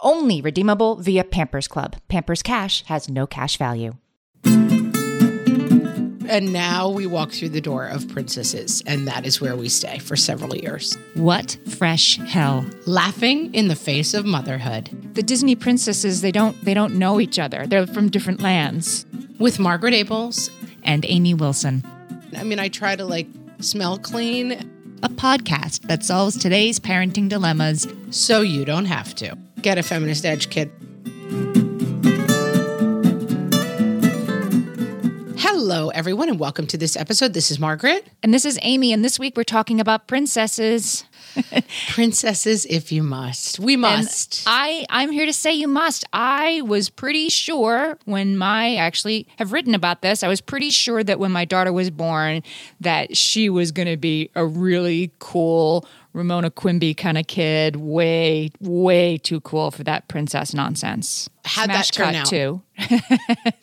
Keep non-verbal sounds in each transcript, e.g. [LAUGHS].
Only redeemable via Pampers Club. Pampers Cash has no cash value. And now we walk through the door of Princesses, and that is where we stay for several years. What fresh hell? Laughing in the face of motherhood. The Disney princesses, they don't they don't know each other. They're from different lands. With Margaret Ables. And Amy Wilson. I mean, I try to like smell clean. A podcast that solves today's parenting dilemmas so you don't have to. Get a feminist edge, kid. Hello, everyone, and welcome to this episode. This is Margaret. And this is Amy. And this week we're talking about princesses. [LAUGHS] princesses, if you must. We must. And I, I'm here to say you must. I was pretty sure when my, actually have written about this, I was pretty sure that when my daughter was born, that she was going to be a really cool, Ramona Quimby kind of kid, way, way too cool for that princess nonsense. Had Smash that turn cut out. too.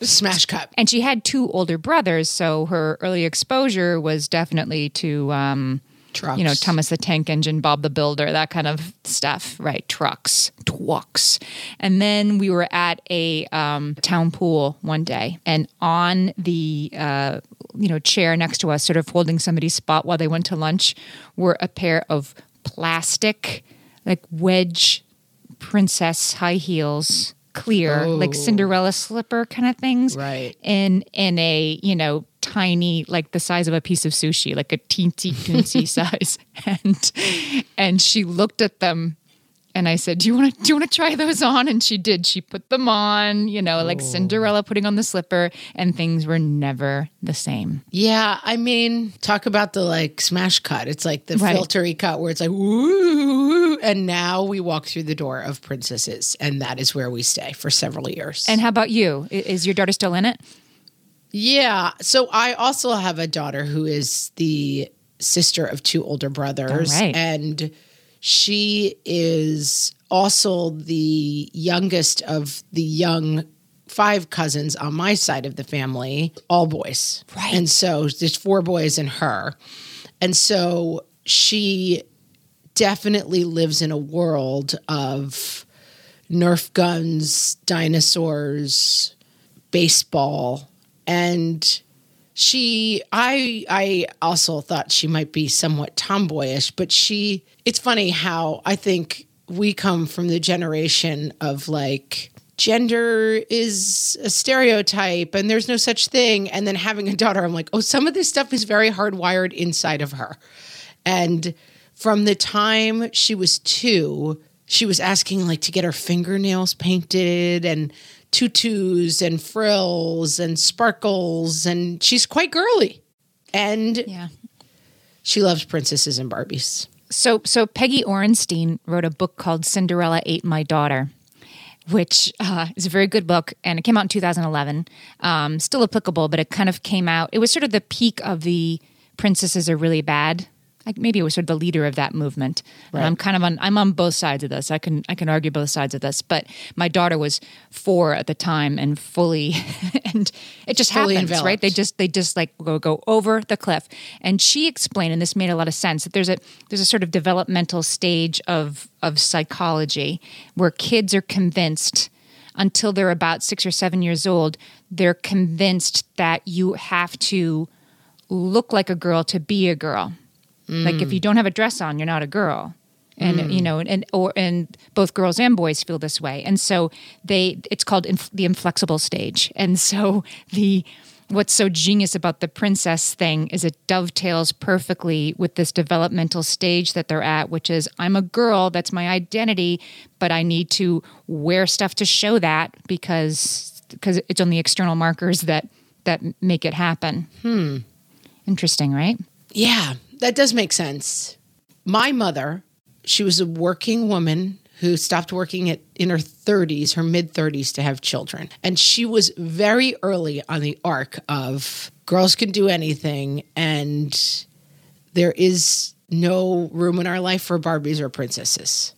[LAUGHS] Smash cut. And she had two older brothers, so her early exposure was definitely to um, Trucks. you know, Thomas the Tank Engine, Bob the Builder, that kind of stuff, right? Trucks, twucks. And then we were at a um, town pool one day, and on the uh, you know chair next to us, sort of holding somebody's spot while they went to lunch, were a pair of plastic, like wedge princess high heels. Clear, like Oh. Cinderella slipper kind of things, Right. In in a you know tiny, like the size of a piece of sushi, like a teensy toonsy [LAUGHS] size. And and she looked at them and I said, Do you want to do you want to try those on? And she did. She put them on, you know, like oh. Cinderella putting on the slipper, and things were never the same. Yeah, I mean, talk about the like smash cut. It's like the Right. filtery cut where it's like woo, and now we walk through the door of princesses, and that is where we stay for several years. And how about you? Is your daughter still in it? yeah, so I also have a daughter who is the sister of two older brothers, right. and she is also the youngest of the young five cousins on my side of the family, all boys. Right. And so there's four boys and her. And so she definitely lives in a world of Nerf guns, dinosaurs, baseball, and she I I also thought she might be somewhat tomboyish, but she it's funny how I think we come from the generation of like gender is a stereotype and there's no such thing and then having a daughter I'm like, "Oh, some of this stuff is very hardwired inside of her." And from the time she was 2, she was asking like to get her fingernails painted and tutus and frills and sparkles and she's quite girly. And Yeah. she loves princesses and Barbies. So, so Peggy Orenstein wrote a book called Cinderella Ate My Daughter, which uh, is a very good book, and it came out in 2011. Um, still applicable, but it kind of came out. It was sort of the peak of the princesses are really bad. Like maybe it was sort of the leader of that movement. And I'm kind of on. I'm on both sides of this. I can I can argue both sides of this. But my daughter was four at the time and fully, [LAUGHS] and it just Fully happens, right? They just they just like go go over the cliff. And she explained, and this made a lot of sense, that there's a there's a sort of developmental stage of of psychology where kids are convinced until they're about six or seven years old, they're convinced that you have to look like a girl to be a girl. Like if you don't have a dress on, you're not a girl. And you know, and or and both girls and boys feel this way, and so they. It's called inf- the inflexible stage, and so the what's so genius about the princess thing is it dovetails perfectly with this developmental stage that they're at, which is I'm a girl, that's my identity, but I need to wear stuff to show that because because it's on the external markers that that make it happen. Hmm. Interesting, right? Yeah, that does make sense. My mother, she was a working woman who stopped working at in her 30s, her mid 30s to have children. And she was very early on the arc of girls can do anything and there is no room in our life for Barbies or princesses.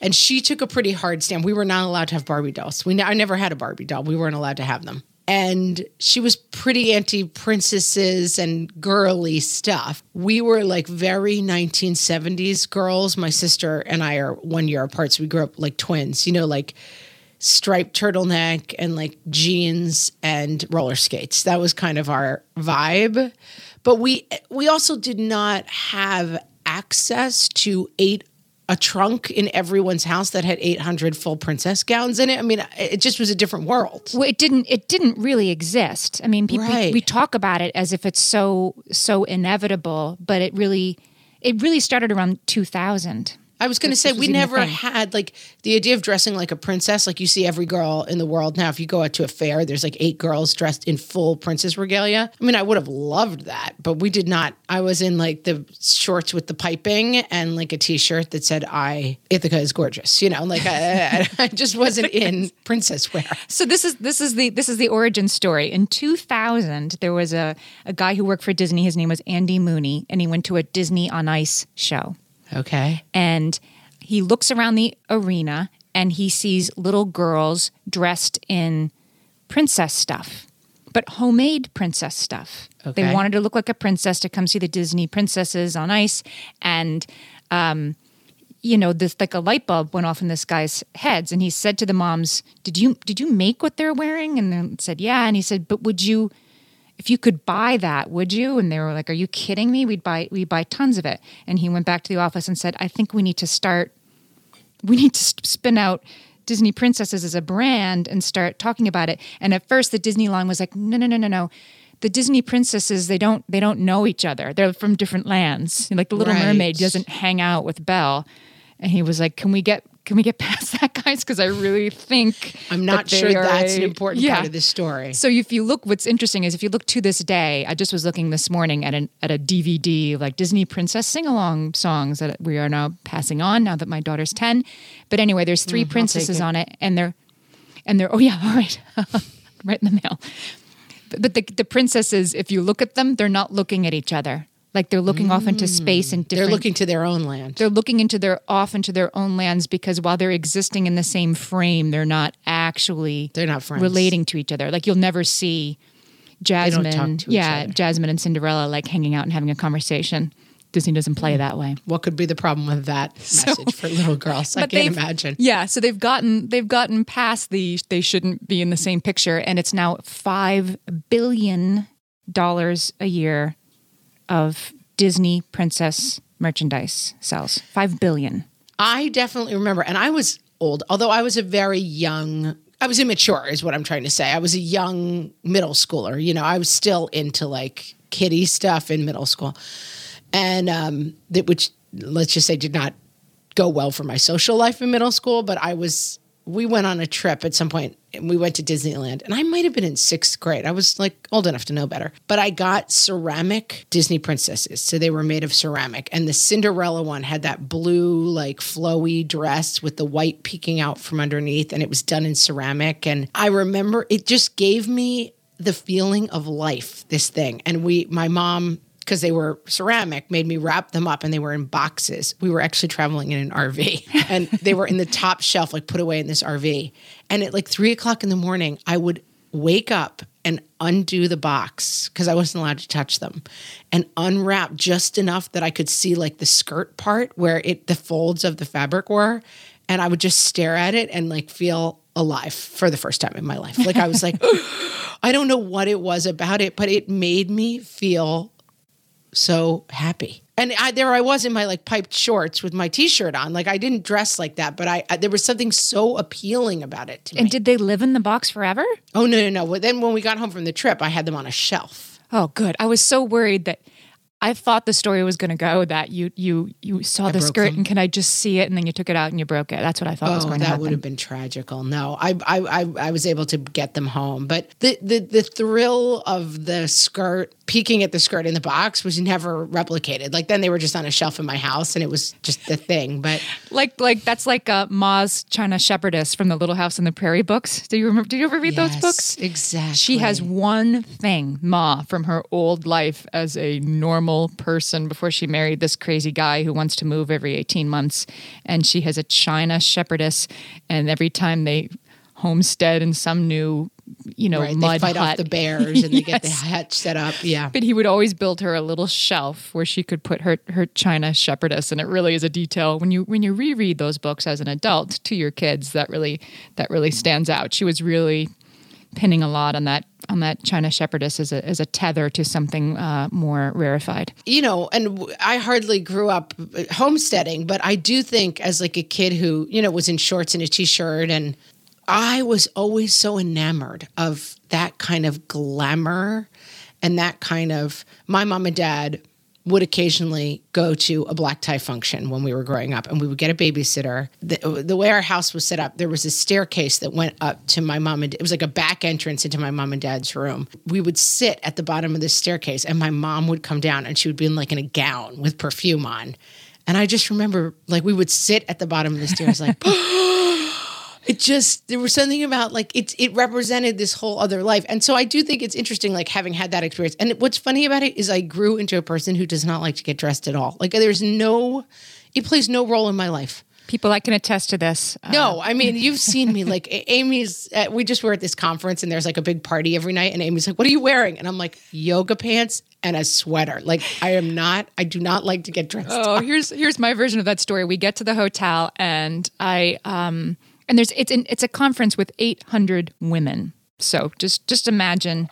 And she took a pretty hard stand. We were not allowed to have Barbie dolls. We I never had a Barbie doll. We weren't allowed to have them and she was pretty anti princesses and girly stuff. We were like very 1970s girls. My sister and I are one year apart, so we grew up like twins, you know, like striped turtleneck and like jeans and roller skates. That was kind of our vibe. But we we also did not have access to eight a trunk in everyone's house that had 800 full princess gowns in it. I mean, it just was a different world. Well, it didn't. It didn't really exist. I mean, people Right. we talk about it as if it's so so inevitable, but it really it really started around 2000. I was going to say we never had like the idea of dressing like a princess. Like you see every girl in the world now. If you go out to a fair, there's like eight girls dressed in full princess regalia. I mean, I would have loved that, but we did not. I was in like the shorts with the piping and like a t-shirt that said "I Ithaca is gorgeous." You know, like I, I, just wasn't [LAUGHS] in princess wear. So this is this is the this is the origin story. In 2000, there was a a guy who worked for Disney. His name was Andy Mooney, and he went to a Disney on Ice show. Okay. and he looks around the arena and he sees little girls dressed in princess stuff but homemade princess stuff Okay. they wanted to look like a princess to come see the disney princesses on ice and um, you know this like a light bulb went off in this guy's heads and he said to the moms did you did you make what they're wearing and they said yeah and he said but would you if you could buy that, would you? And they were like, "Are you kidding me? We'd buy we buy tons of it." And he went back to the office and said, "I think we need to start. We need to spin out." Disney princesses as a brand and start talking about it. And at first, the Disney line was like, no, no, no, no, no. The Disney princesses they don't they don't know each other. They're from different lands. Like the Little Right. Mermaid doesn't hang out with Belle. And he was like, "Can we get can we get past [LAUGHS] that, guys? Because I really think I'm not that sure that's an important Yeah. part of this story. So if you look, what's interesting is if you look to this day, I just was looking this morning at an at a DVD like Disney princess sing along songs that we are now passing on now that my daughter's ten. But anyway, there's three mm, princesses it. on it, and they're and they're oh yeah, all [LAUGHS] right, [LAUGHS] right in the mail. But, but the the princesses, if you look at them, they're not looking at each other. Like they're looking off into space mm. and They're looking to their own land. they're looking into their off into their own lands because while they're existing in the same frame, they're not actually They're not friends. relating to each other. Like you'll never see Jasmine, talk to each yeah. Jasmine and Cinderella like hanging out and having a conversation. Disney doesn't play mm. that way. What could be the problem with that [LAUGHS] message for little girls? I can't imagine. Yeah, so they've gotten they've gotten past the they shouldn't be in the same picture, and it's now five billion dollars a year of Disney princess merchandise sales. Five billion. I definitely remember, and I was old, although I was a very young. I was immature, is what I'm trying to say. I was a young middle schooler. You know, I was still into like kitty stuff in middle school, and um, that which let's just say did not go well for my social life in middle school. But I was. We went on a trip at some point and we went to Disneyland and I might have been in sixth grade. I was like old enough to know better, but I got ceramic Disney princesses. So they were made of ceramic. And the Cinderella one had that blue, like flowy dress with the white peeking out from underneath. And it was done in ceramic. And I remember it just gave me the feeling of life, this thing. And we, my mom, because they were ceramic, made me wrap them up and they were in boxes. We were actually traveling in an RV [LAUGHS] and they were in the top shelf, like put away in this RV. And at like three o'clock in the morning, I would wake up and undo the box because I wasn't allowed to touch them and unwrap just enough that I could see like the skirt part where it the folds of the fabric were. And I would just stare at it and like feel alive for the first time in my life. Like I was like, [GASPS] I don't know what it was about it, but it made me feel so happy. And I, there I was in my like piped shorts with my t-shirt on. Like I didn't dress like that, but I, I there was something so appealing about it to me. And did they live in the box forever? oh no, no, no. Well, then when we got home from the trip, I had them on a shelf. Oh, good. I was so worried that I thought the story was going to go that you you you saw the skirt them. and can I just see it and then you took it out and you broke it. That's what I thought was Oh, going to that would have been tragical. No, I, I, I, I was able to get them home, but the, the, the thrill of the skirt, peeking at the skirt in the box, was never replicated. Like then they were just on a shelf in my house, and it was just the thing. But Like like that's like uh, Ma's China Shepherdess from the Little House on the Prairie books. Do you remember? Do you ever read those books? exactly. She has one thing, Ma, from her old life as a normal person before she married this crazy guy who wants to move every 18 months. And she has a China shepherdess. And every time they homestead in some new, you know, right. mud They fight hut, off the [LAUGHS] bears and they get the hutch set up. Yeah. but he would always build her a little shelf where she could put her her china shepherdess and it really is a detail when you when you reread those books as an adult to your kids that really that really stands out she was really pinning a lot on that on that china shepherdess as a as a tether to something uh, more rarefied you know, and w- I hardly grew up uh, homesteading, but I do think as like a kid who, you know, was in shorts and a t-shirt and I was always so enamored of that kind of glamour and that kind of my mom and dad would occasionally go to a black tie function when we were growing up and we would get a babysitter the, the way our house was set up there was a staircase that went up to my mom and it was like a back entrance into my mom and dad's room we would sit at the bottom of the staircase and my mom would come down and she would be in like in a gown with perfume on and i just remember like we would sit at the bottom of the stairs like it just there was something about like it it represented this whole other life. And so i do think it's interesting like having had that experience. And what's funny about it is i grew into a person who does not like to get dressed at all. Like there's no it plays no role in my life. People i can attest to this. Uh, no i mean you've seen me like amy's uh, we just were at this conference and there's like a big party every night and amy's like what are you wearing? And i'm like yoga pants and a sweater. Like i am not i do not like to get dressed Oh, here's here's my version of that story. We get to the hotel and I um and there's it's an, it's a conference with 800 women. So just just imagine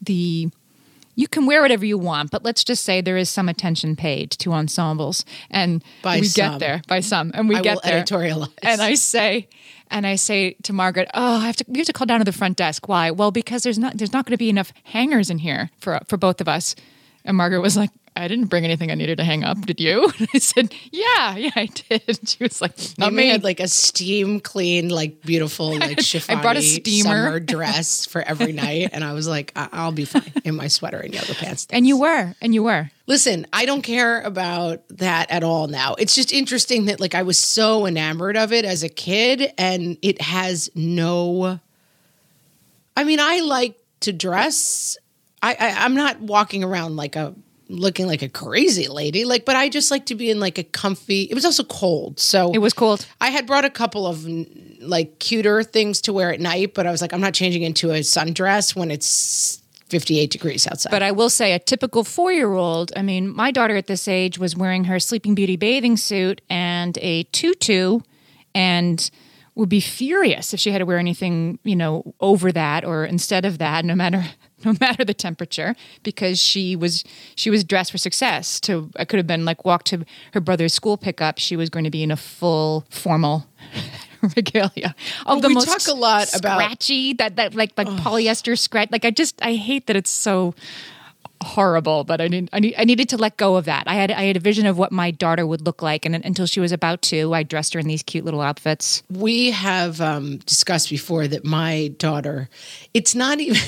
the you can wear whatever you want, but let's just say there is some attention paid to ensembles and By we some. get there by some and we I get there editorialize. and I say and I say to Margaret, "Oh, I have to we have to call down to the front desk. Why? Well, because there's not there's not going to be enough hangers in here for for both of us." And Margaret was like, "I didn't bring anything I needed to hang up. Did you?" [LAUGHS] And I said, "Yeah, yeah, I did." [LAUGHS] She was like, "Not Amy me." had like a steam clean, like beautiful, [LAUGHS] like chiffon. I brought a steamer. summer dress for every night, and I was like, I- I'll be fine in my sweater and yoga pants. and you were, and you were. Listen, I don't care about that at all now. It's just interesting that like I was so enamored of it as a kid, and it has no. I mean, I like to dress. I, I I'm not walking around like a looking like a crazy lady, like, but I just like to be in like a comfy. It was also cold, so It was cold. I had brought a couple of like cuter things to wear at night, but I was like, I'm not changing into a sundress when it's 58 degrees outside. But I will say, a typical four year old, I mean, my daughter at this age was wearing her Sleeping Beauty bathing suit and a tutu and would be furious if she had to wear anything, you know, over that or instead of that, no matter. [LAUGHS] No matter the temperature, because she was she was dressed for success. To I could have been like walk to her brother's school pickup. She was going to be in a full formal [LAUGHS] regalia. Of the we talk a lot about- scratchy that that like like polyester scratch. Like I just I hate that it's so horrible. But I need I need I needed to let go of that. I had I had a vision of what my daughter would look like, and until she was about two, I dressed her in these cute little outfits. we have um, discussed before that my daughter, it's not [LAUGHS] even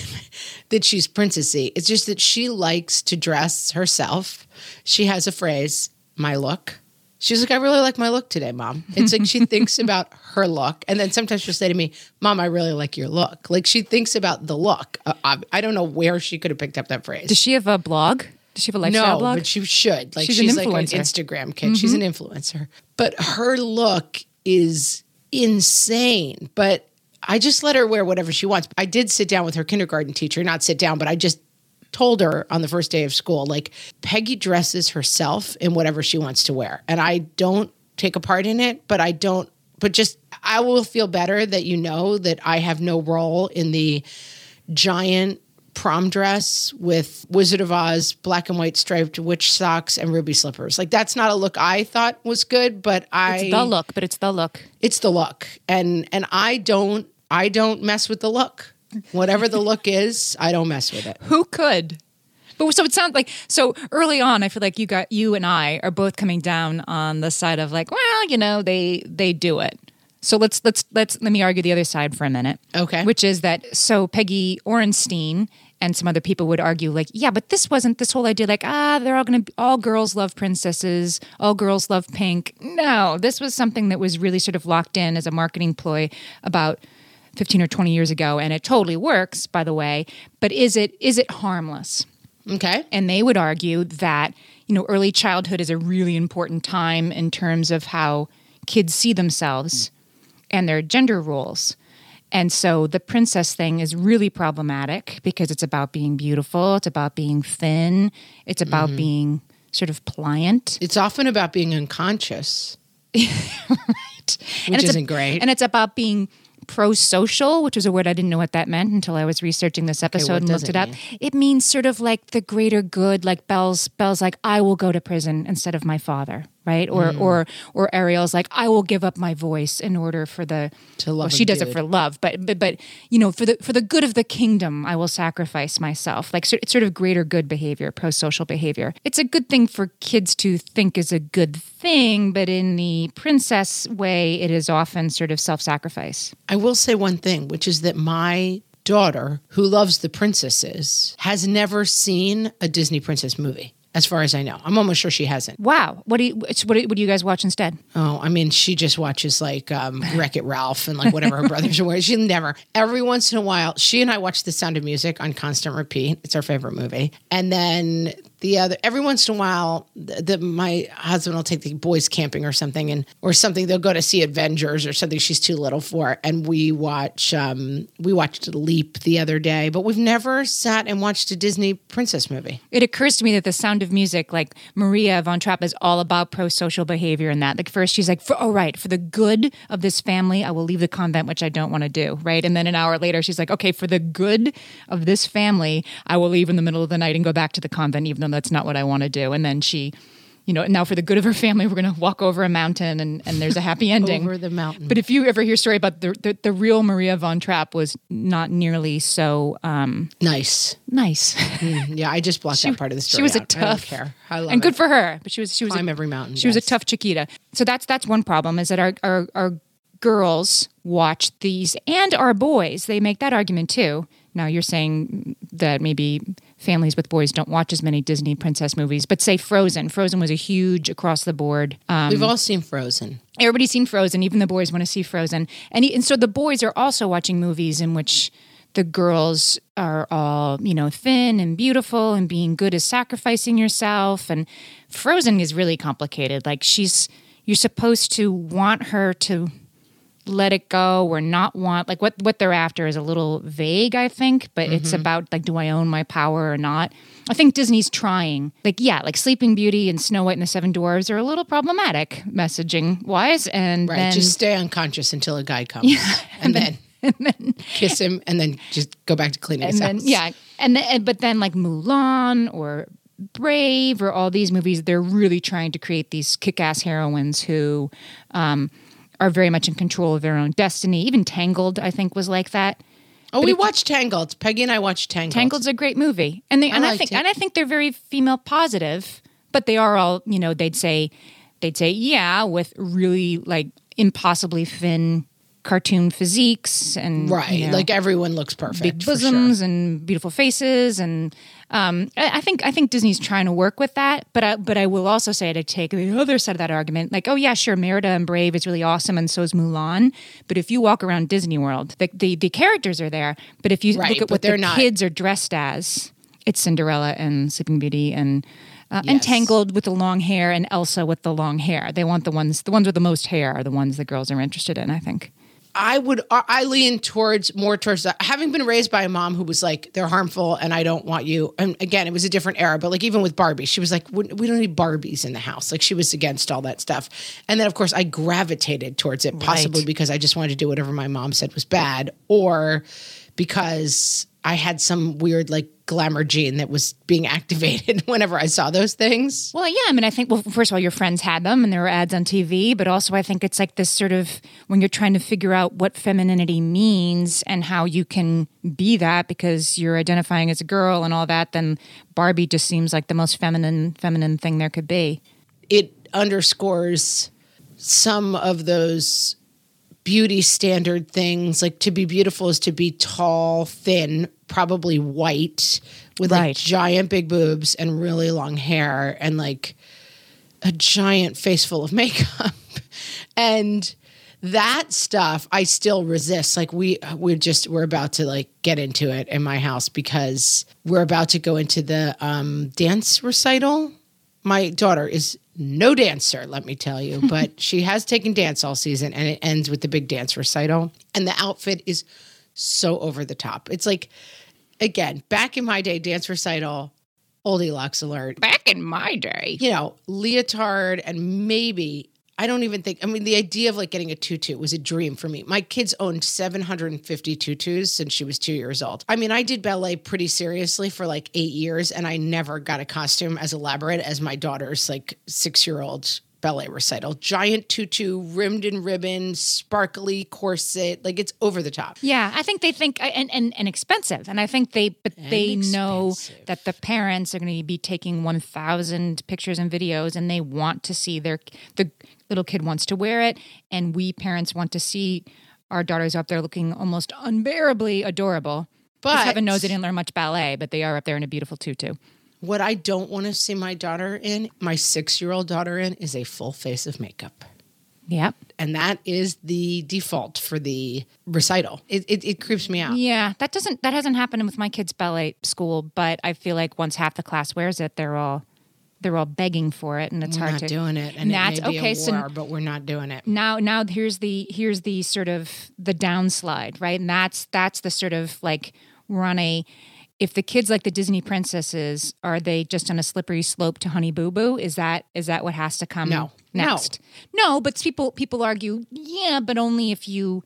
that she's princessy, it's just that she likes to dress herself. She has a phrase, my look. She's like, I really like my look today, mom. It's like she [LAUGHS] thinks about her look. And then sometimes she'll say to me, Mom, I really like your look. Like she thinks about the look. Uh, I, I don't know where she could have picked up that phrase. Does she have a blog? Does she have a lifestyle no, blog? but she should. Like She's she's, an like an. Mm-hmm. Instagram kid. She's an influencer. But her look is insane. But I just let her wear whatever she wants. I did sit down with her kindergarten teacher, not sit down, but I just told her on the first day of school, like Peggy dresses herself in whatever she wants to wear. And I don't take a part in it, but I don't but just I will feel better that you know that I have no role in the giant prom dress with Wizard of Oz black and white striped witch socks and ruby slippers. Like that's not a look I thought was good, but I It's the look, but it's the look. it's the look. And and I don't I don't mess with the look. Whatever the look is, I don't mess with it. Who could? But so it sounds like so early on. I feel like you got you and I are both coming down on the side of like, well, you know, they they do it. So let's let's let's let me argue the other side for a minute. Okay. Which is that so Peggy Orenstein and some other people would argue like, yeah, but this wasn't this whole idea like, ah, they're all going to all girls love princesses, all girls love pink. No, this was something that was really sort of locked in as a marketing ploy about 15 or 20 years ago and it totally works by the way, but is it is it harmless? Okay. And they would argue that, you know, early childhood is a really important time in terms of how kids see themselves and their gender roles. And so the princess thing is really problematic because it's about being beautiful, it's about being thin, it's about mm-hmm. being sort of pliant. It's often about being unconscious, [LAUGHS] Right. which isn't great. And it's about being pro-social, which was a word I didn't know what that meant until I was researching this episode what and looked it it up. It means sort of like the greater good, like Belle's Belle's like I will go to prison instead of my father, right? Or Mm. or or Ariel's like I will give up my voice in order for the To love Well, she does it for love, but but but you know, for the for the good of the kingdom, I will sacrifice myself. Like so- it's sort of greater good behavior, pro-social behavior. It's a good thing for kids to think is a good thing, but in the princess way, it is often sort of self-sacrifice. I will say one thing, which is that my daughter, who loves the princesses, has never seen a Disney princess movie, as far as I know. I'm almost sure she hasn't. Wow. What do you it's- what do, what do you guys watch instead? Oh, I mean, she just watches like um, Wreck It Ralph and like whatever her [LAUGHS] brothers are wearing. She never, every once in a while, she and I watch The Sound of Music on constant repeat. It's our favorite movie. And then the other, every once in a while, the, the, my husband will take the boys camping or something, and or something. They'll go to see Avengers or something she's too little for, and we watch. Um, we watched Leap the other day, but we've never sat and watched a Disney princess movie. It occurs to me that the sound of music, like Maria von Trapp, is all about pro-social behavior and that. Like first she's like, for, oh right, for the good of this family, I will leave the convent, which I don't want to do. Right. And then an hour later she's like, okay, for the good of this family, I will leave in the middle of the night and go back to the convent, even though that's not what I want to do. And then she you know, now for the good of her family, we're going to walk over a mountain and, and there's a happy [LAUGHS] ending. Over the mountain. But if you ever hear a story about the, the, the real Maria von Trapp was not nearly so um, Nice. nice. [LAUGHS] Yeah, I just blocked that part of the story. She was a out. I don't tough, care. I love and good for her. But she was she was Climb a, every mountain, She was a tough Chiquita. So that's that's one problem is that our our, our girls watch these and our boys. They make that argument too. Now you're saying that maybe families with boys don't watch as many Disney princess movies, but say Frozen. Frozen was a huge across the board. Um, We've all seen Frozen. everybody's seen Frozen. Even the boys want to see Frozen, and, and so the boys are also watching movies in which the girls are all you know thin and beautiful, and being good is sacrificing yourself. And Frozen is really complicated. Like she's you're supposed to want her to let it go or not want like what what they're after is a little vague i think but it's about like do i own my power or not i think disney's trying like yeah like sleeping beauty and snow white and the seven dwarves are a little problematic messaging wise and Right. then just stay unconscious until a guy comes. [LAUGHS] and, then, [LAUGHS] and then kiss him and then just go back to cleaning and his then house. yeah and then but then like mulan or brave or all these movies they're really trying to create these kick-ass heroines who um, are very much in control of their own destiny even tangled i think was like that Oh, we watched Tangled. Peggy and I watched Tangled. Tangled's a great movie, and they and I think it. and I think they're very female positive, but they are all you know. They'd say they'd say yeah with really like impossibly thin cartoon physiques and Right. you know, Like everyone looks perfect. big for sure. bosoms and beautiful faces and um, I, I think I think Disney's trying to work with that, but I, but I will also say to take the other side of that argument, like oh yeah, sure, Merida and Brave is really awesome, and so is Mulan. But if you walk around Disney World, the the, the characters are there, but if you Right, look at what they're not- kids are dressed as, it's Cinderella and Sleeping Beauty and. Uh, and Yes. Tangled with the long hair, and Elsa with the long hair. They want the ones, the ones with the most hair, are the ones the girls are interested in. I think. I would, I lean towards more towards that. Having been raised by a mom who was like, they're harmful and I don't want you. And again, it was a different era, but like even with Barbie, she was like, we we don't need Barbies in the house. Like she was against all that stuff. And then, of course, I gravitated towards it, possibly Right. because I just wanted to do whatever my mom said was bad or because I had some weird like glamour gene that was being [LAUGHS] activated whenever I saw those things. Well, yeah. I mean, I think, well, first of all, your friends had them and there were ads on TV, but also I think it's like this sort of when you're trying to figure out what femininity means and how you can be that because you're identifying as a girl and all that, then Barbie just seems like the most feminine, feminine thing there could be. It underscores some of those beauty standard things like to be beautiful is to be tall, thin, probably white with like giant big boobs and really long hair and like a giant face full of [LAUGHS] makeup. and that stuff I still resist. Like we we're just we're about to like get into it in my house because we're about to go into the um dance recital. My daughter is no dancer, let me tell you, but [LAUGHS] she has taken dance all season and it ends with the big dance recital. And the outfit is so over the top. It's like again, back in my day, dance recital, oldie locks alert Back in my day. you know, leotard and maybe I don't even think I mean the idea of like getting a tutu was a dream for me. My kids owned 750 tutus since she was 2 years old. I mean, I did ballet pretty seriously for like 8 years and I never got a costume as elaborate as my daughter's like 6-year-old ballet recital. Giant tutu, rimmed in ribbon, sparkly corset, like it's over the top. Yeah, I think they think and and, and expensive, and I think they but they know that the parents are going to be taking one thousand pictures and videos, and they want to see their the little kid wants to wear it, and we parents want to see our daughters up there looking almost unbearably adorable. But heaven knows they didn't learn much ballet, but they are up there in a beautiful tutu. What I don't want to see my daughter in, my 6-year-old daughter in is a full face of makeup. Yep. and that is the default for the recital. It, it, it creeps me out. Yeah, that doesn't that hasn't happened with my kids' ballet school, but I feel like once half the class wears it, they're all they're all begging for it, and it's We're hard not to doing it, and That's it okay. a so but we're not doing it. now now here's the here's the sort of the downslide right and that's that's the sort of like we're on a if the kids like the disney princesses are they just on a slippery slope to honey boo boo is that is that what has to come No. No. next no, but people people argue yeah but only if you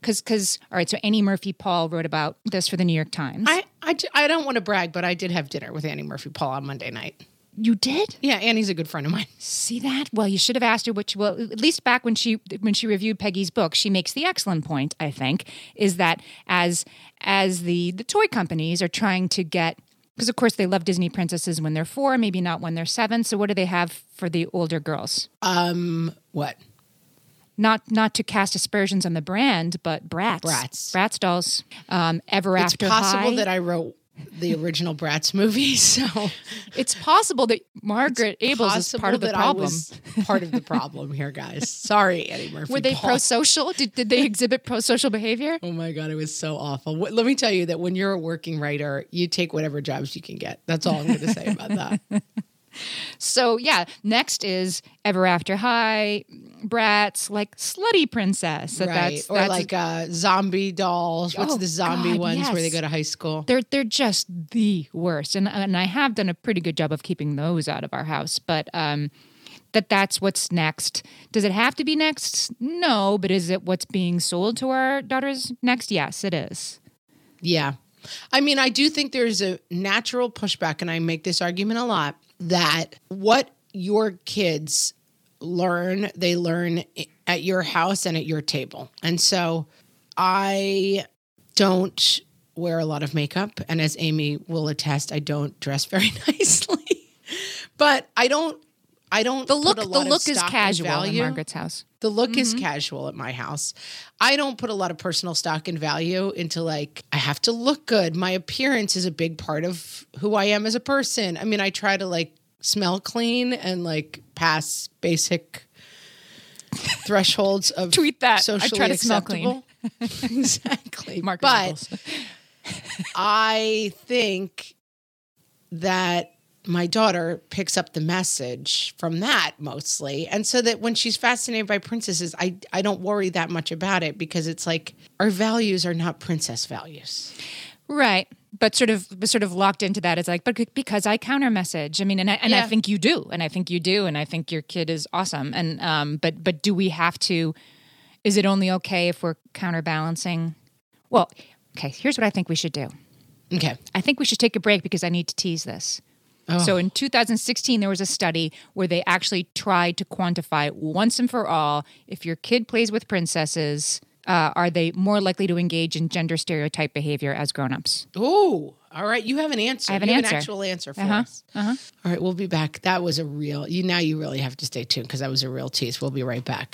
because because all right so annie murphy paul wrote about this for the new york times I I, I don't want to brag, but I did have dinner with Annie Murphy Paul on Monday night. You did Yeah, Annie's a good friend of mine. See that? Well, you should have asked her which. Well, at least back when she when she reviewed Peggy's book, she makes the excellent point. I think is that as as the the toy companies are trying to get because of course they love Disney princesses when they're four, maybe not when they're seven. So what do they have for the older girls? Um, what? Not not to cast aspersions on the brand, but Bratz, brats, Bratz dolls. Um, Ever It's After possible High. that I wrote the original Bratz movie, [LAUGHS] so it's possible that Margaret Ables is part of the problem. Part of the problem here, guys. [LAUGHS] Sorry, Annie Murphy. Were they pro social? Did, did they exhibit pro social behavior? Oh my god, it was so awful. What, let me tell you that when you're a working writer, you take whatever jobs you can get. That's all I'm going to say about that. [LAUGHS] So yeah, next is Ever After High, Bratz, like Slutty Princess. That right? That's, or that's like uh, zombie dolls. What's Oh, the zombie God, ones where they go to high school? they're they're just the worst, and and I have done a pretty good job of keeping those out of our house, but um. That that's what's next. Does it have to be next? No, but is it what's being sold to our daughters next? Yes, it is. Yeah. I mean, I do think there's a natural pushback, and I make this argument a lot that what your kids learn, they learn at your house and at your table. And so I don't wear a lot of makeup. And as Amy will attest, I don't dress very [LAUGHS] nicely. but I don't. I don't. The look put a the look is casual in. Margaret's house. The look is mm-hmm. casual at my house. I don't put a lot of personal stock and value into like I have to look good. My appearance is a big part of who I am as a person. I mean, I try to like smell clean and like pass basic [LAUGHS] thresholds of Tweet that. I Socially try to smell clean. acceptable. [LAUGHS] exactly. Margaret but I think that my daughter picks up the message from that mostly. And so that when she's fascinated by princesses, I, I don't worry that much about it because it's like our values are not princess values. Right. But sort of sort of locked into that. It's like, but because I counter message. I mean, and I, and I think you do, and I think you do, and I think your kid is awesome. And um, but but do we have to? Is it only okay if we're counterbalancing? Well, okay. Here's what I think we should do. Okay. I think we should take a break because I need to tease this. So in 2016, there was a study where they actually tried to quantify once and for all if your kid plays with princesses, uh, are they more likely to engage in gender stereotype behavior as grown-ups? Oh, all right. You have an answer. I have an answer. actual answer for Uh-huh, us. All right, we'll be back. That was a real. You now you really have to stay tuned because that was a real tease. We'll be right back.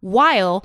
while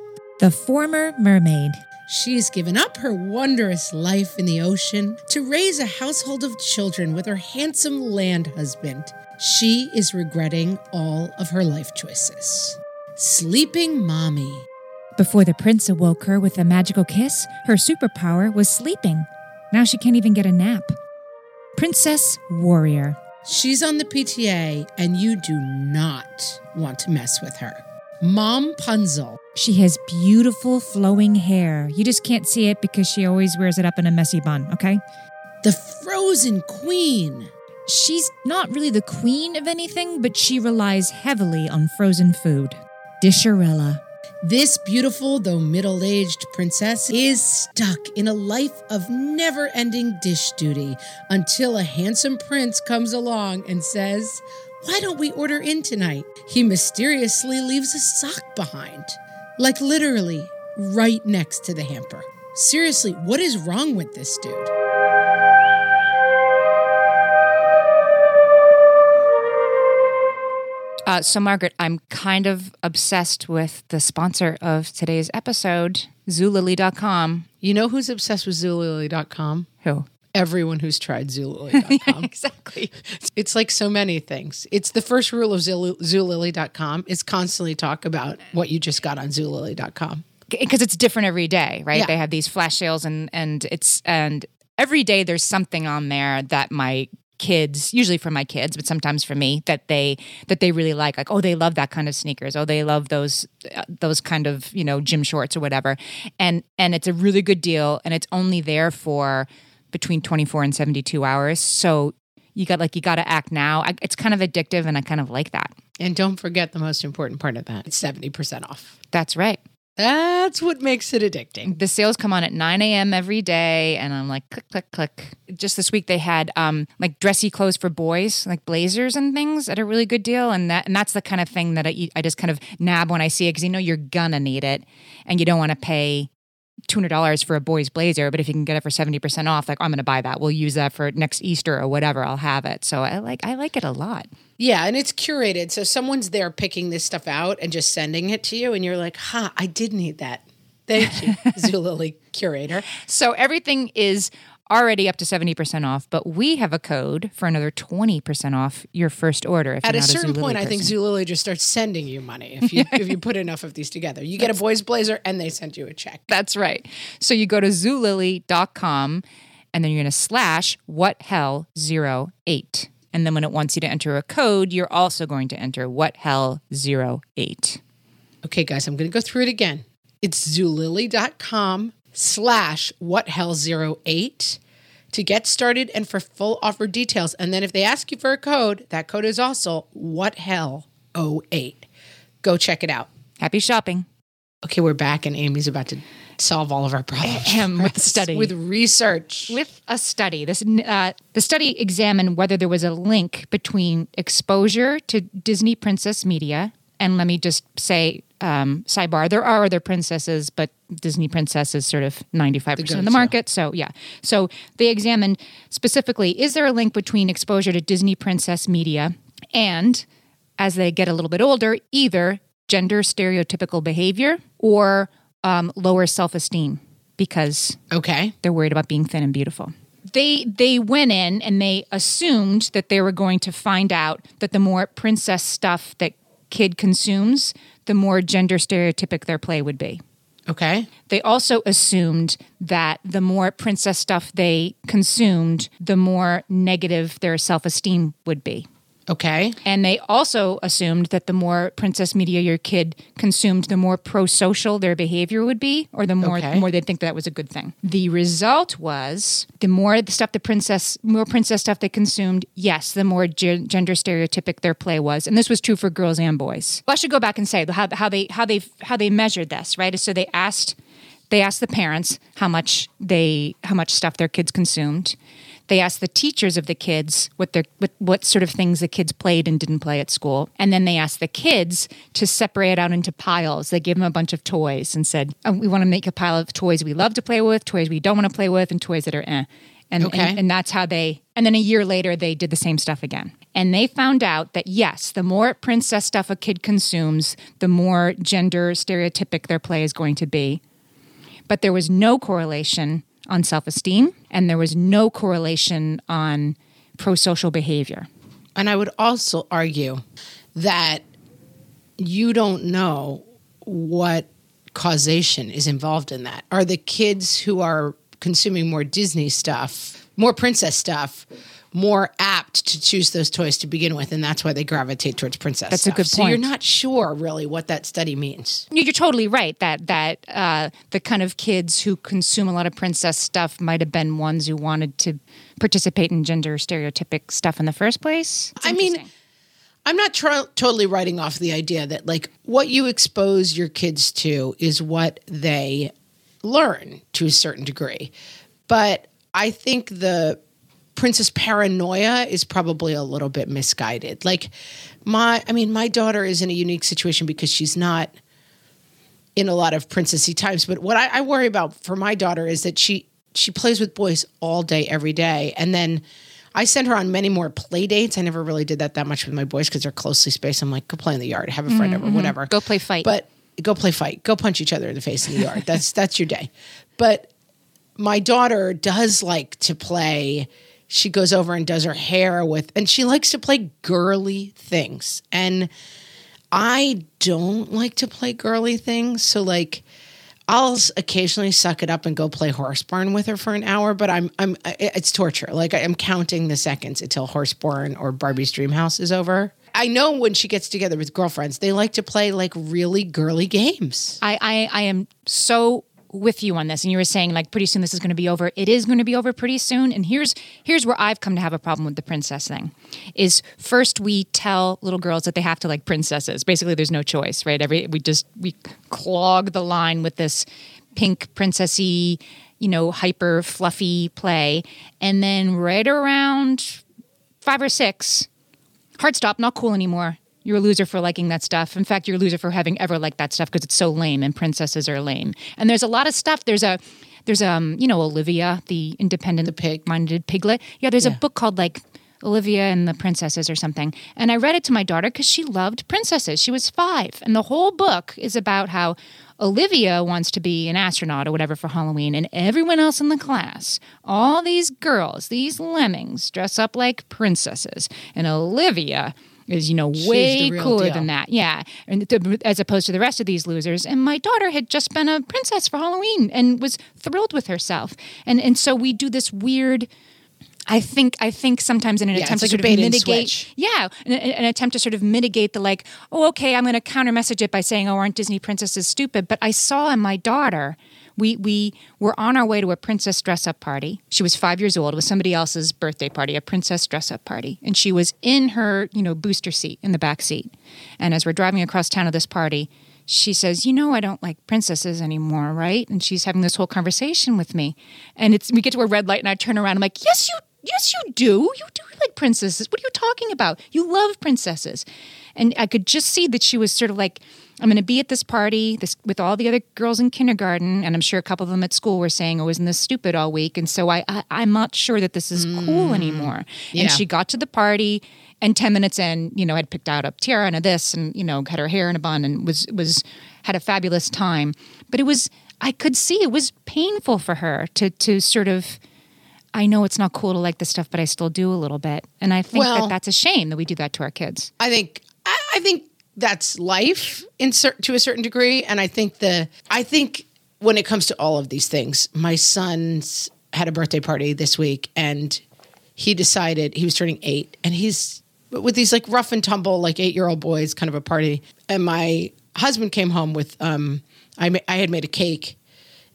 The former mermaid. She's given up her wondrous life in the ocean to raise a household of children with her handsome land husband. She is regretting all of her life choices. Sleeping Mommy. Before the prince awoke her with a magical kiss, her superpower was sleeping. Now she can't even get a nap. Princess Warrior. She's on the PTA, and you do not want to mess with her. Mom Punzel. She has beautiful flowing hair. You just can't see it because she always wears it up in a messy bun, okay? The Frozen Queen. She's not really the queen of anything, but she relies heavily on frozen food. Disharella. This beautiful, though middle aged princess is stuck in a life of never ending dish duty until a handsome prince comes along and says, Why don't we order in tonight? He mysteriously leaves a sock behind, like literally right next to the hamper. Seriously, what is wrong with this dude? Uh, so, Margaret, I'm kind of obsessed with the sponsor of today's episode, Zulily.com. You know who's obsessed with Zulily.com? Who? Everyone who's tried Zulily.com. [LAUGHS] Exactly. It's like so many things. It's the first rule of Zul- Zulily.com is constantly talk about what you just got on Zulily.com. Because it's different every day, right? Yeah. They have these flash sales, and and it's and every day there's something on there that my kids usually for my kids but sometimes for me that they that they really like like oh they love that kind of sneakers oh they love those uh, those kind of you know gym shorts or whatever and and it's a really good deal and it's only there for between 24 and 72 hours so you got like you got to act now I, it's kind of addictive and i kind of like that And don't forget the most important part of that. It's 70% off. that's right That's what makes it addicting. the sales come on at 9 a.m. every day, and I'm like, click, click, click. Just this week, they had um, like dressy clothes for boys, like blazers and things at a really good deal, and that and that's the kind of thing that I, I just kind of nab when I see it because you know you're gonna need it, and you don't want to pay. Two hundred dollars for a boy's blazer, but if you can get it for seventy percent off, like I'm going to buy that. We'll use that for next Easter or whatever. I'll have it. So I like I like it a lot. Yeah, and it's curated. So someone's there picking this stuff out and just sending it to you, and you're like, ha, I did need that. Thank you, [LAUGHS] Zulily curator. So everything is already up to 70% off, but we have a code for another 20% off your first order. At a certain Zulily point, I think person. Zulily just starts sending you money if you [LAUGHS] if you put enough of these together. You get a boy's blazer, and they send you a check. That's right. So you go to zulily.com and then you're going to slash what hell 08. And then when it wants you to enter a code, you're also going to enter what hell 08. Okay, guys, I'm going to go through it again. It's zulily.com slash what hell 08 to get started and for full offer details. And then if they ask you for a code, that code is also what hell 08. Go check it out. Happy shopping. Okay, we're back, and Amy's about to solve all of our problems [LAUGHS] Ahem, with study. with research. With a study, this uh, the study examined whether there was a link between exposure to Disney princess media and let me just say um, sidebar: there are other princesses, but Disney princess is sort of ninety five percent of the market. So yeah, so they examined specifically: is there a link between exposure to Disney princess media and, as they get a little bit older, either gender stereotypical behavior or um, lower self esteem because Okay. they're worried about being thin and beautiful. They they went in and they assumed that they were going to find out that the more princess stuff that kid consumes, the more gender stereotypic their play would be. Okay. They also assumed that the more princess stuff they consumed, the more negative their self-esteem would be. Okay. And they also assumed that the more princess media your kid consumed, the more pro-social their behavior would be, or the more Okay. the more they'd think that was a good thing. The result was the more the stuff the princess, more princess stuff they consumed, yes, the more ge- gender stereotypic their play was, and this was true for girls and boys. Well, I should go back and say how, how they how they how they measured this, right? So they asked they asked the parents how much they how much stuff their kids consumed. They asked the teachers of the kids what their what, what sort of things the kids played and didn't play at school, and then they asked the kids to separate it out into piles. They gave them a bunch of toys and said, oh, "We want to make a pile of toys we love to play with, toys we don't want to play with, and toys that are eh." And, Okay. and and that's how they. And then a year later, they did the same stuff again. And they found out that yes, the more princess stuff a kid consumes, the more gender stereotypic their play is going to be but there was no correlation on self esteem and there was no correlation on pro social behavior. And I would also argue that you don't know what causation is involved in that. Are the kids who are consuming more Disney stuff, more princess stuff, more apt to choose those toys to begin with, and that's why they gravitate towards princess. That's a good point. So you're not sure really what that study means. You're totally right that that uh, the kind of kids who consume a lot of princess stuff might have been ones who wanted to participate in gender stereotypic stuff in the first place. I mean. I'm not tr- totally writing off the idea that like what you expose your kids to is what they learn to a certain degree. But I think the princess paranoia is probably a little bit misguided. Like my I mean my daughter is in a unique situation because she's not in a lot of princessy times, but what I, I worry about for my daughter is that she she plays with boys all day every day and then I send her on many more play dates. I never really did that that much with my boys because they're closely spaced. I'm like, go play in the yard, have a friend over, mm-hmm. whatever. Go play fight. But go play fight. Go punch each other in the face in the yard. That's [LAUGHS] that's your day. But my daughter does like to play. She goes over and does her hair with, and she likes to play girly things. And I don't like to play girly things. So like I'll occasionally suck it up and go play horse barn with her for an hour, but I'm I'm it's torture. Like I'm counting the seconds until horse barn or Barbie's dream house is over. I know when she gets together with girlfriends, they like to play like really girly games. I, I, I am so with you on this and you were saying like pretty soon this is going to be over. It is going to be over pretty soon and here's here's where i've come to have a problem with the princess thing is first we tell little girls that they have to like princesses. Basically there's no choice right? Every we just we clog the line with this pink princessy you know hyper fluffy play and then right around five or six hard stop, not cool anymore. You're a loser for liking that stuff. In fact, you're a loser for having ever liked that stuff because it's so lame and princesses are lame. And there's a lot of stuff. There's a there's um, you know, Olivia, the independent the pig. minded piglet. Yeah, there's a book called like Olivia and the Princesses or something. And I read it to my daughter because she loved princesses. She was five. And the whole book is about how Olivia wants to be an astronaut or whatever for Halloween, and everyone else in the class, all these girls, these lemmings, dress up like princesses. And Olivia is, you know, way cooler deal. than that. Yeah. And th- as opposed to the rest of these losers. And my daughter had just been a princess for Halloween and was thrilled with herself. And and so we do this weird I think I think sometimes in an Yeah, attempt to sort of mitigate, yeah, an, an attempt to sort of mitigate the like, oh, okay, I'm going to counter message it by saying, oh, aren't Disney princesses stupid? But I saw in my daughter, we we were on our way to a princess dress up party. She was five years old. It was somebody else's birthday party, a princess dress up party, and she was in her you know booster seat in the back seat. And as we're driving across town to this party. She says, "You know, I don't like princesses anymore, right?" And she's having this whole conversation with me, and it's we get to a red light, and I turn around. I'm like, "Yes, you Yes, you do. You do like princesses. What are you talking about? You love princesses. And I could just see that she was sort of like, I'm going to be at this party this, with all the other girls in kindergarten, and I'm sure a couple of them at school were saying, "Oh, isn't this stupid all week?" And so I, I I'm not sure that this is cool mm. anymore. Yeah. And she got to the party, and ten minutes in, you know, had picked out a tiara and a this, and you know, had her hair in a bun, and was was had a fabulous time. But it was, I could see it was painful for her to to sort of. I know it's not cool to like this stuff, but I still do a little bit, and I think Well- that that's a shame that we do that to our kids. I think I, I think that's life in cer- to a certain degree, and I think the I think when it comes to all of these things, my son's had a birthday party this week, and he decided he was turning eight, and he's with these like rough and tumble like eight year old boys, kind of a party, and my husband came home with um I ma- I had made a cake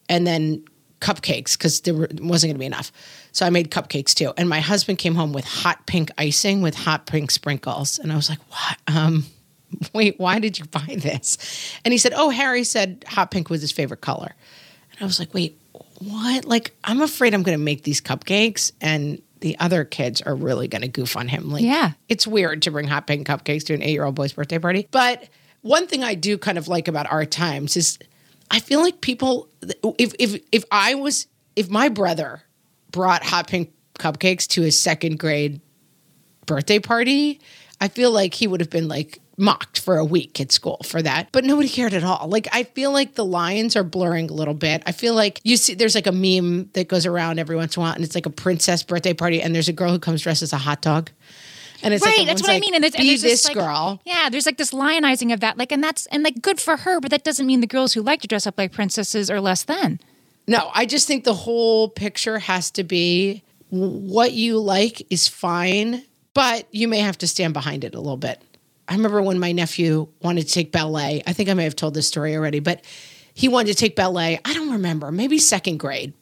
and then cupcakes because there were, wasn't going to be enough. So I made cupcakes too. And my husband came home with hot pink icing with hot pink sprinkles, and I was like, "What? Um, [LAUGHS] wait, why did you buy this?" And he said, "Oh, Harry said hot pink was his favorite color." And I was like, "Wait, what? Like, I'm afraid I'm going to make these cupcakes and." The other kids are really going to goof on him. Like, Yeah. it's weird to bring hot pink cupcakes to an eight year old boy's birthday party. But one thing I do kind of like about our times is I feel like people if if if I was if my brother brought hot pink cupcakes to his second grade birthday party, I feel like he would have been like mocked for a week at school for that. But nobody cared at all. Like I feel like the lines are blurring a little bit. I feel like you see there's like a meme that goes around every once in a while and it's like a princess birthday party and there's a girl who comes dressed as a hot dog. And it's right like that's what i mean and, there's, and be there's this like, girl. yeah there's like this lionizing of that like and that's and like good for her but that doesn't mean the girls who like to dress up like princesses are less than No, I just think the whole picture has to be what you like is fine, but you may have to stand behind it a little bit. I remember when my nephew wanted to take ballet. I think I may have told this story already, but he wanted to take ballet. I don't remember, maybe second grade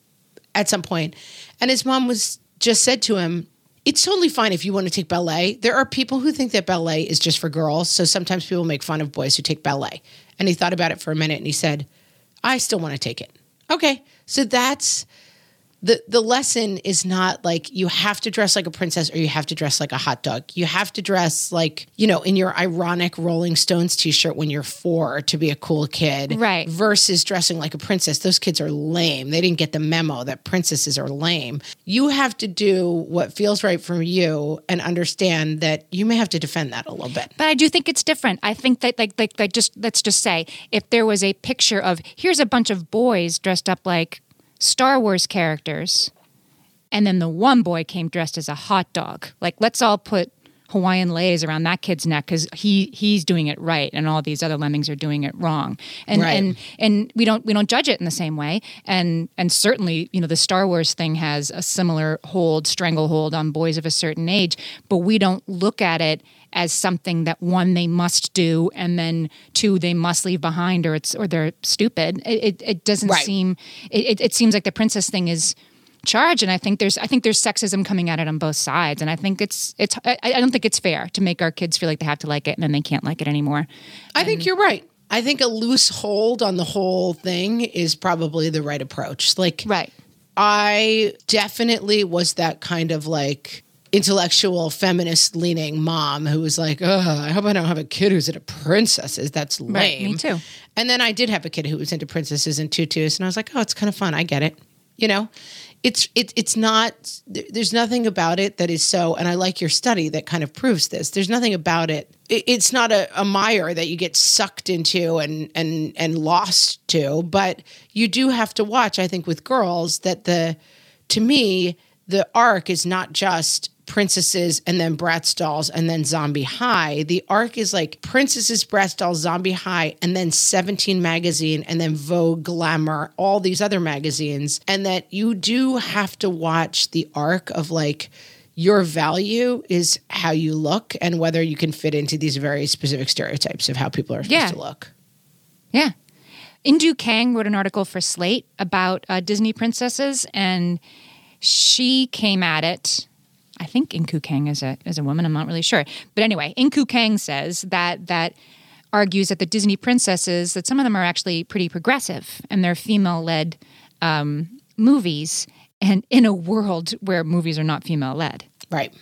at some point. And his mom was just said to him, it's totally fine if you want to take ballet. There are people who think that ballet is just for girls. So sometimes people make fun of boys who take ballet. And he thought about it for a minute and he said, I still want to take it. Okay. So that's the the lesson is not like you have to dress like a princess or you have to dress like a hot dog. You have to dress like, you know, in your ironic Rolling Stones t-shirt when you're 4 to be a cool kid Right. versus dressing like a princess. Those kids are lame. They didn't get the memo that princesses are lame. You have to do what feels right for you and understand that you may have to defend that a little bit. But I do think it's different. I think that like like like just let's just say if there was a picture of here's a bunch of boys dressed up like Star Wars characters, and then the one boy came dressed as a hot dog. Like let's all put Hawaiian leis around that kid's neck because he he's doing it right, and all these other lemmings are doing it wrong. And Right. and and we don't we don't judge it in the same way. And and certainly you know the Star Wars thing has a similar hold stranglehold on boys of a certain age, but we don't look at it as something that one they must do and then two they must leave behind or it's or they're stupid. It it, it doesn't Right. seem it, it, it seems like the princess thing is charged and I think there's I think there's sexism coming at it on both sides and I think it's it's I, I don't think it's fair to make our kids feel like they have to like it and then they can't like it anymore. I think you're right. I think a loose hold on the whole thing is probably the right approach. Like Right. I definitely was that kind of like intellectual feminist leaning mom who was like, Ugh, I hope I don't have a kid who's into princesses. That's lame. Right, me too. And then I did have a kid who was into princesses and tutus, and I was like, oh, it's kind of fun. I get it. You know, it's it, it's not. There's nothing about it that is so. And I like your study that kind of proves this. There's nothing about it. it it's not a, a mire that you get sucked into and and and lost to. But you do have to watch. I think with girls that the to me the arc is not just princesses and then Bratz dolls and then Zombie High. The arc is like princesses, Bratz dolls, Zombie High, and then 17 magazine and then Vogue, Glamour, all these other magazines. And that you do have to watch the arc of like your value is how you look and whether you can fit into these very specific stereotypes of how people are supposed Yeah. to look. Yeah. Inkoo Kang wrote an article for Slate about uh, Disney princesses, and she came at it. I think Inkoo Kang is a is a woman. I'm not really sure, but anyway, Inkoo Kang says that that argues that the Disney princesses that some of them are actually pretty progressive and they're female led um, movies, and in a world where movies are not female led Right.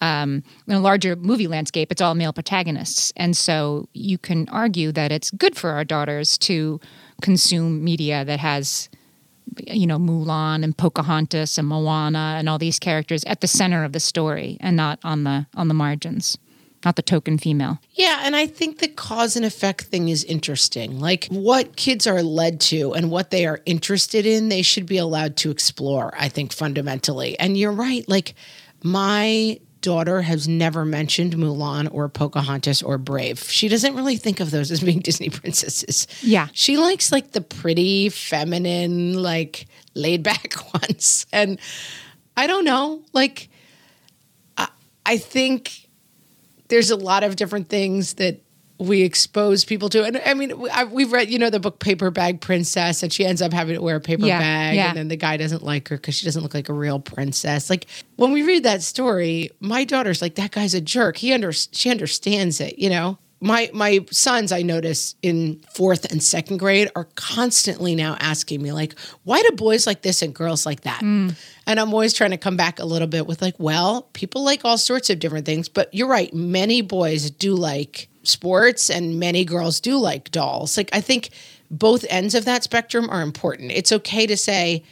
um, in a larger movie landscape, it's all male protagonists. And so you can argue that it's good for our daughters to consume media that has, you know, Mulan and Pocahontas and Moana and all these characters at the center of the story and not on the on the margins, not the token female. Yeah, and I think the cause and effect thing is interesting. Like what kids are led to and what they are interested in, they should be allowed to explore, I think fundamentally. And you're right, like my daughter has never mentioned Mulan or Pocahontas or Brave. She doesn't really think of those as being [LAUGHS] Disney princesses. Yeah. She likes like the pretty, feminine, like laid back [LAUGHS] ones. And I don't know, like I, I think there's a lot of different things that we expose people to. And I mean, I, we've read, you know, the book Paper Bag Princess, and she ends up having to wear a paper Yeah, bag, yeah. and then the guy doesn't like her because she doesn't look like a real princess. Like when we read that story, my daughter's like, that guy's a jerk. He under she understands it, you know. My my sons, I notice in fourth and second grade, are constantly now asking me like, why do boys like this and girls like that? Mm. And I'm always trying to come back a little bit with like, well, people like all sorts of different things, but you're right. Many boys do like sports and many girls do like dolls. Like I think both ends of that spectrum are important. It's okay to say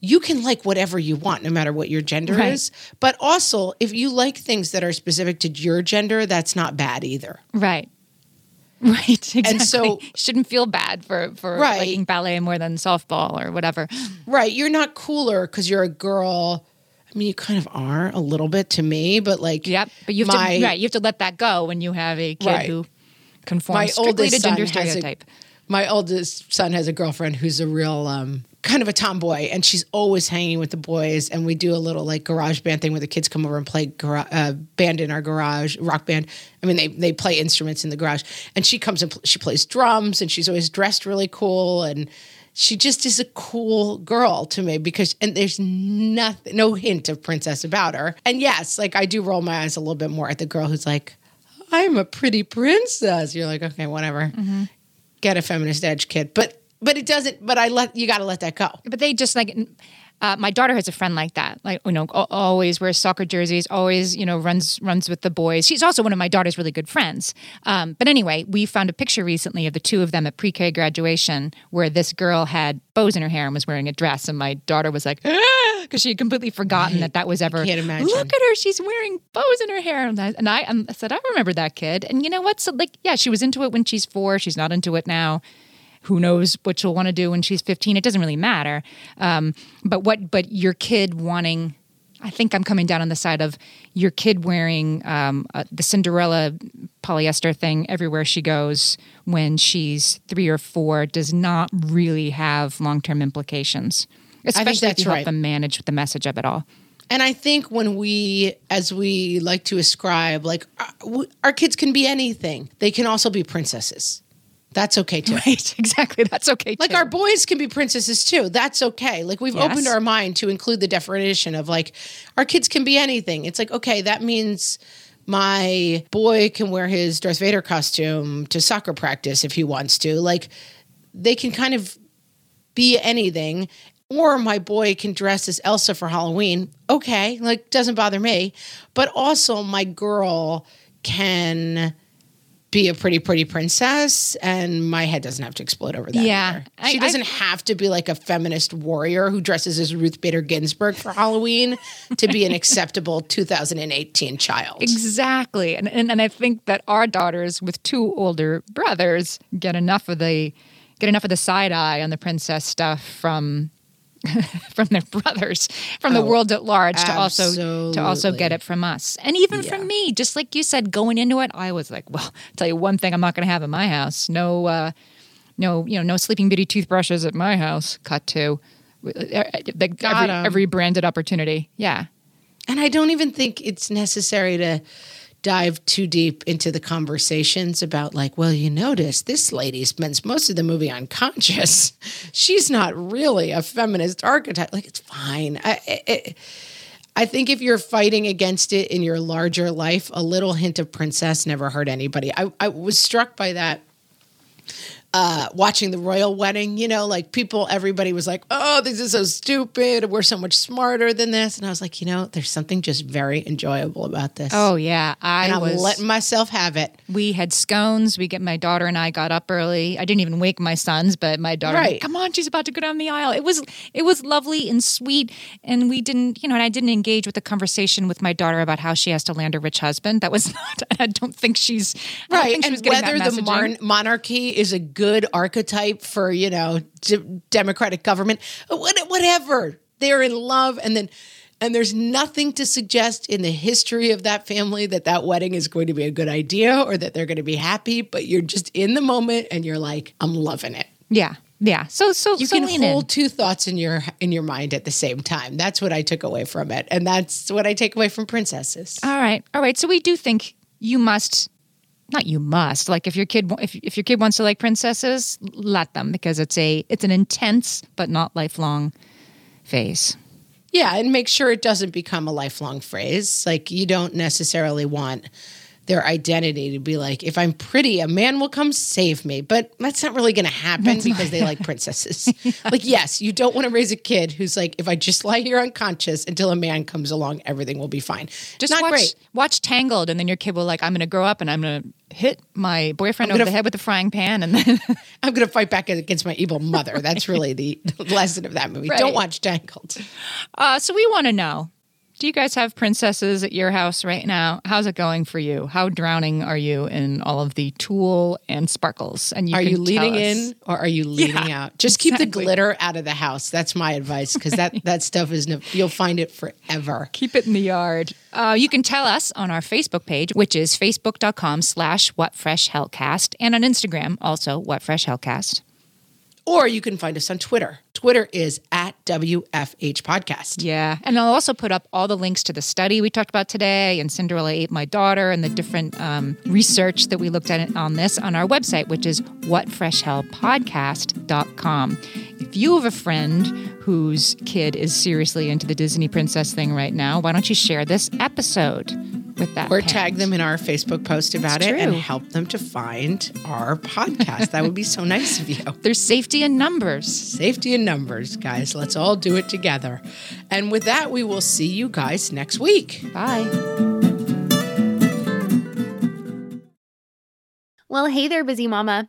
you can like whatever you want no matter what your gender Right. is, but also if you like things that are specific to your gender, that's not bad either. Right. [LAUGHS] Right. Exactly. so- shouldn't feel bad for for Right. liking ballet more than softball or whatever. Right. You're not cooler because you're a girl. I mean, you kind of are a little bit to me, but like, Yep. But you have my, to right, you have to let that go when you have a kid Right. who conforms my strictly to gender has a- stereotype. my oldest son has a girlfriend who's a real um, kind of a tomboy, and she's always hanging with the boys. And we do a little like garage band thing where the kids come over and play gara- uh, band in our garage, rock band. I mean, they they play instruments in the garage, and she comes and pl- she plays drums, and she's always dressed really cool and. She just is a cool girl to me because and there's nothing no hint of princess about her. And yes, like I do roll my eyes a little bit more at the girl who's like, I'm a pretty princess. You're like, okay, whatever. Mm-hmm. Get a feminist edge, kid. But but it doesn't but I let you gotta let that go. But they just like uh, my daughter has a friend like that. Like you know, always wears soccer jerseys. Always you know runs runs with the boys. She's also one of my daughter's really good friends. Um, but anyway, we found a picture recently of the two of them at pre-K graduation, where this girl had bows in her hair and was wearing a dress, and my daughter was like, [GASPS] because she had completely forgotten that that was ever. can't imagine. Look at her; she's wearing bows in her hair. And I, and I, I said, I remember that kid. And you know what? So like, yeah, she was into it when she's four. She's not into it now who knows what she'll want to do when she's 15 it doesn't really matter um, but what but your kid wanting i think i'm coming down on the side of your kid wearing um, uh, the cinderella polyester thing everywhere she goes when she's three or four does not really have long-term implications especially if you help right. them manage the message of it all And I think when we, as we like to ascribe, like uh, w- our kids can be anything, they can also be princesses. That's okay too. [LAUGHS] right exactly that's okay Like too. our boys can be princesses too. That's okay. Like we've Yes. opened our mind to include the definition of like our kids can be anything. It's like, okay, that means my boy can wear his Darth Vader costume to soccer practice if he wants to. Like they can kind of be anything. Or my boy can dress as Elsa for Halloween. Okay, like doesn't bother me. But also my girl can be a pretty pretty princess and my head doesn't have to explode over that. Yeah. I- she doesn't have to be like a feminist warrior who dresses as Ruth Bader Ginsburg for Halloween to be an [LAUGHS] acceptable 2018 child. Exactly. And, and and I think that our daughters with two older brothers get enough of the get enough of the side eye on the princess stuff from [LAUGHS] from their brothers, from the Oh, world at large to also to also get it from us. And even Yeah. from me, just like you said, going into it, I was like, well, I'll tell you one thing I'm not gonna have in my house. No uh no, you know, no sleeping beauty toothbrushes at my house. Cut to like Got every branded opportunity. Yeah. And I don't even think it's necessary to dive too deep into the conversations about like, well, you notice this lady spends most of the movie unconscious. [LAUGHS] She's not really a feminist archetype. Like it's fine. I, I, I think if you're fighting against it in your larger life, a little hint of princess never hurt anybody. I, I was struck by that uh, watching the royal wedding, you know, like people, everybody was like, oh, this is so stupid. We're so much smarter than this. And I was like, you know, there's something just very enjoyable about this. Oh yeah. I and I'm was letting myself have it. We had scones. We get my daughter and I got up early. I didn't even wake my sons, but my daughter, Right. come on, she's about to go down the aisle. It was it was lovely and sweet, and we didn't, you know, and I didn't engage with the conversation with my daughter about how she has to land a rich husband. That was [LAUGHS] not. I don't think she's I Right. think she was And getting whether the mon- monarchy is a good archetype for, you know, d- democratic government, whatever. They're in love. And then, and there's nothing to suggest in the history of that family that that wedding is going to be a good idea or that they're going to be happy, but you're just in the moment and you're like, I'm loving it. yeah, yeah. So so You so can lean in. hold two thoughts in your in your mind at the same time. That's what I took away from it. And that's what I take away from princesses. All right, all right. So we do think you must, not you must. Like if your kid, if if your kid wants to like princesses, let them because it's a it's an intense but not lifelong phase. Yeah, and make sure it doesn't become a lifelong phrase. Like you don't necessarily want their identity to be like, if I'm pretty, a man will come save me. But that's not really going to happen because they like princesses. [LAUGHS] Like, yes, you don't want to raise a kid who's like, if I just lie here unconscious until a man comes along, everything will be fine. Just not watch, great. watch Tangled, and then your kid will like, I'm going to grow up and I'm going to hit my boyfriend over the f- head with a frying pan, and then [LAUGHS] I'm going to fight back against my evil mother. That's [LAUGHS] really the lesson of that movie. Right. Don't watch Tangled. uh, so we want to know. Do you guys have princesses at your house right now? How's it going for you? How drowning are you in all of the tulle and sparkles? And you Are you leading in or are you leading Yeah, out? Just keep the glitter out of the house. That's my advice because that [LAUGHS] that stuff is no, you'll find it forever. keep it in the yard. Uh, you can tell us on our Facebook page, which is facebook.com slash whatfreshhellcast, and on Instagram, also whatfreshhellcast. Or you can find us on Twitter. Twitter is at WFH Podcast. Yeah. And I'll also put up all the links to the study we talked about today and Cinderella Ate My Daughter and the different um, research that we looked at on this on our website, which is whatfreshhellpodcast.com. If if you have a friend whose kid is seriously into the Disney princess thing right now, why don't you share this episode with that? Or parent? tag them in our Facebook post about That's it and help them to find our podcast. that would be so nice of you. [LAUGHS] There's safety in numbers. Safety in numbers, guys. Let's all do it together. And with that, we will see you guys next week. Bye. Well, hey there, busy mama.